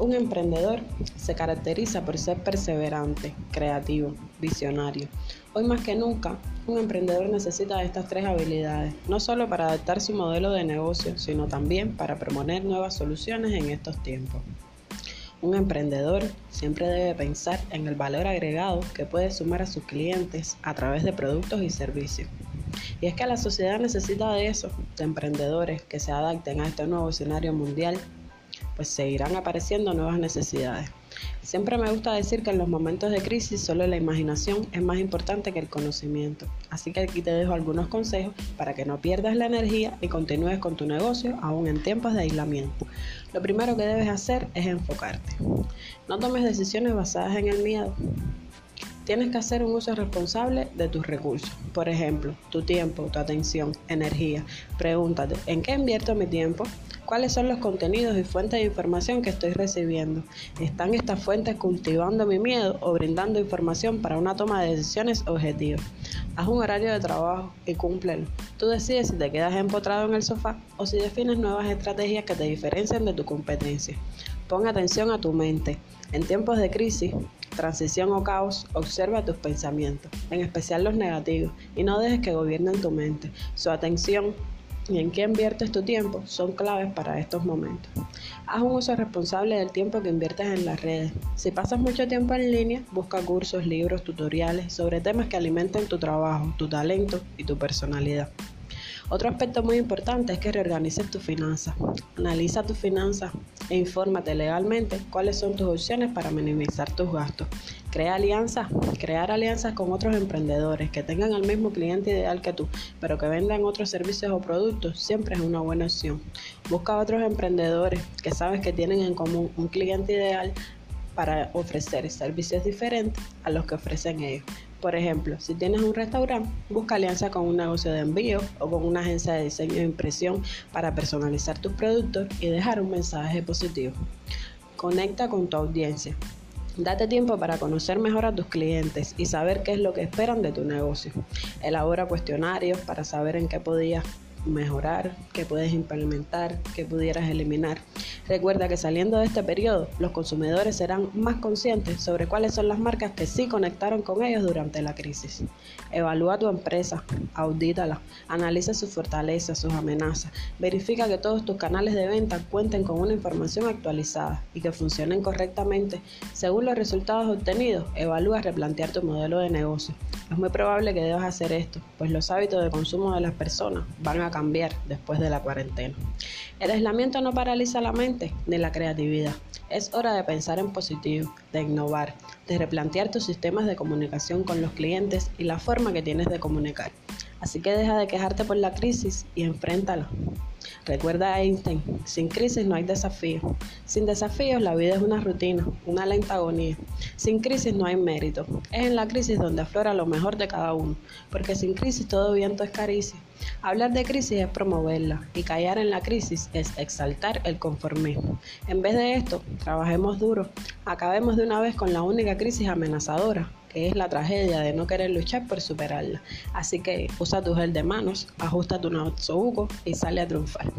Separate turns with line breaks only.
Un emprendedor se caracteriza por ser perseverante, creativo, visionario. Hoy más que nunca, un emprendedor necesita estas tres habilidades, no solo para adaptar su modelo de negocio, sino también para proponer nuevas soluciones en estos tiempos. Un emprendedor siempre debe pensar en el valor agregado que puede sumar a sus clientes a través de productos y servicios. Y es que la sociedad necesita de eso, de emprendedores que se adapten a este nuevo escenario mundial pues seguirán apareciendo nuevas necesidades. Siempre me gusta decir que en los momentos de crisis solo la imaginación es más importante que el conocimiento. Así que aquí te dejo algunos consejos para que no pierdas la energía y continúes con tu negocio aún en tiempos de aislamiento. Lo primero que debes hacer es enfocarte. No tomes decisiones basadas en el miedo. Tienes que hacer un uso responsable de tus recursos. Por ejemplo, tu tiempo, tu atención, energía. Pregúntate, ¿en qué invierto mi tiempo? ¿Cuáles son los contenidos y fuentes de información que estoy recibiendo? ¿Están estas fuentes cultivando mi miedo o brindando información para una toma de decisiones objetivas? Haz un horario de trabajo y cúmplelo. Tú decides si te quedas empotrado en el sofá o si defines nuevas estrategias que te diferencien de tu competencia. Pon atención a tu mente. En tiempos de crisis, transición o caos, observa tus pensamientos, en especial los negativos, y no dejes que gobiernen tu mente. Su atención y en qué inviertes tu tiempo son claves para estos momentos. Haz un uso responsable del tiempo que inviertes en las redes. Si pasas mucho tiempo en línea, busca cursos, libros, tutoriales sobre temas que alimenten tu trabajo, tu talento y tu personalidad. Otro aspecto muy importante es que reorganices tus finanzas. Analiza tus finanzas e infórmate legalmente cuáles son tus opciones para minimizar tus gastos. Crea alianzas, crear alianzas con otros emprendedores que tengan el mismo cliente ideal que tú, pero que vendan otros servicios o productos, siempre es una buena opción. Busca otros emprendedores que sabes que tienen en común un cliente ideal para ofrecer servicios diferentes a los que ofrecen ellos. Por ejemplo, si tienes un restaurante, busca alianza con un negocio de envío o con una agencia de diseño e impresión para personalizar tus productos y dejar un mensaje positivo. Conecta con tu audiencia. Date tiempo para conocer mejor a tus clientes y saber qué es lo que esperan de tu negocio. Elabora cuestionarios para saber en qué podías mejorar, qué puedes implementar, qué pudieras eliminar. Recuerda que saliendo de este periodo, los consumidores serán más conscientes sobre cuáles son las marcas que sí conectaron con ellos durante la crisis. Evalúa tu empresa, audítala, analiza sus fortalezas, sus amenazas, verifica que todos tus canales de venta cuenten con una información actualizada y que funcionen correctamente. Según los resultados obtenidos, evalúa replantear tu modelo de negocio. Es muy probable que debas hacer esto, pues los hábitos de consumo de las personas van a cambiar después de la cuarentena. El aislamiento no paraliza la mente ni la creatividad. Es hora de pensar en positivo, de innovar, de replantear tus sistemas de comunicación con los clientes y la forma que tienes de comunicar. Así que deja de quejarte por la crisis y enfréntala. Recuerda a Einstein, sin crisis no hay desafío. Sin desafíos la vida es una rutina, una lenta agonía. Sin crisis no hay mérito. Es en la crisis donde aflora lo mejor de cada uno, porque sin crisis todo viento es caricia. Hablar de crisis es promoverla y callar en la crisis es exaltar el conformismo. En vez de esto, trabajemos duro, acabemos de una vez con la única crisis amenazadora, que es la tragedia de no querer luchar por superarla. Así que usa tu gel de manos, ajusta tu buco y sale a triunfar.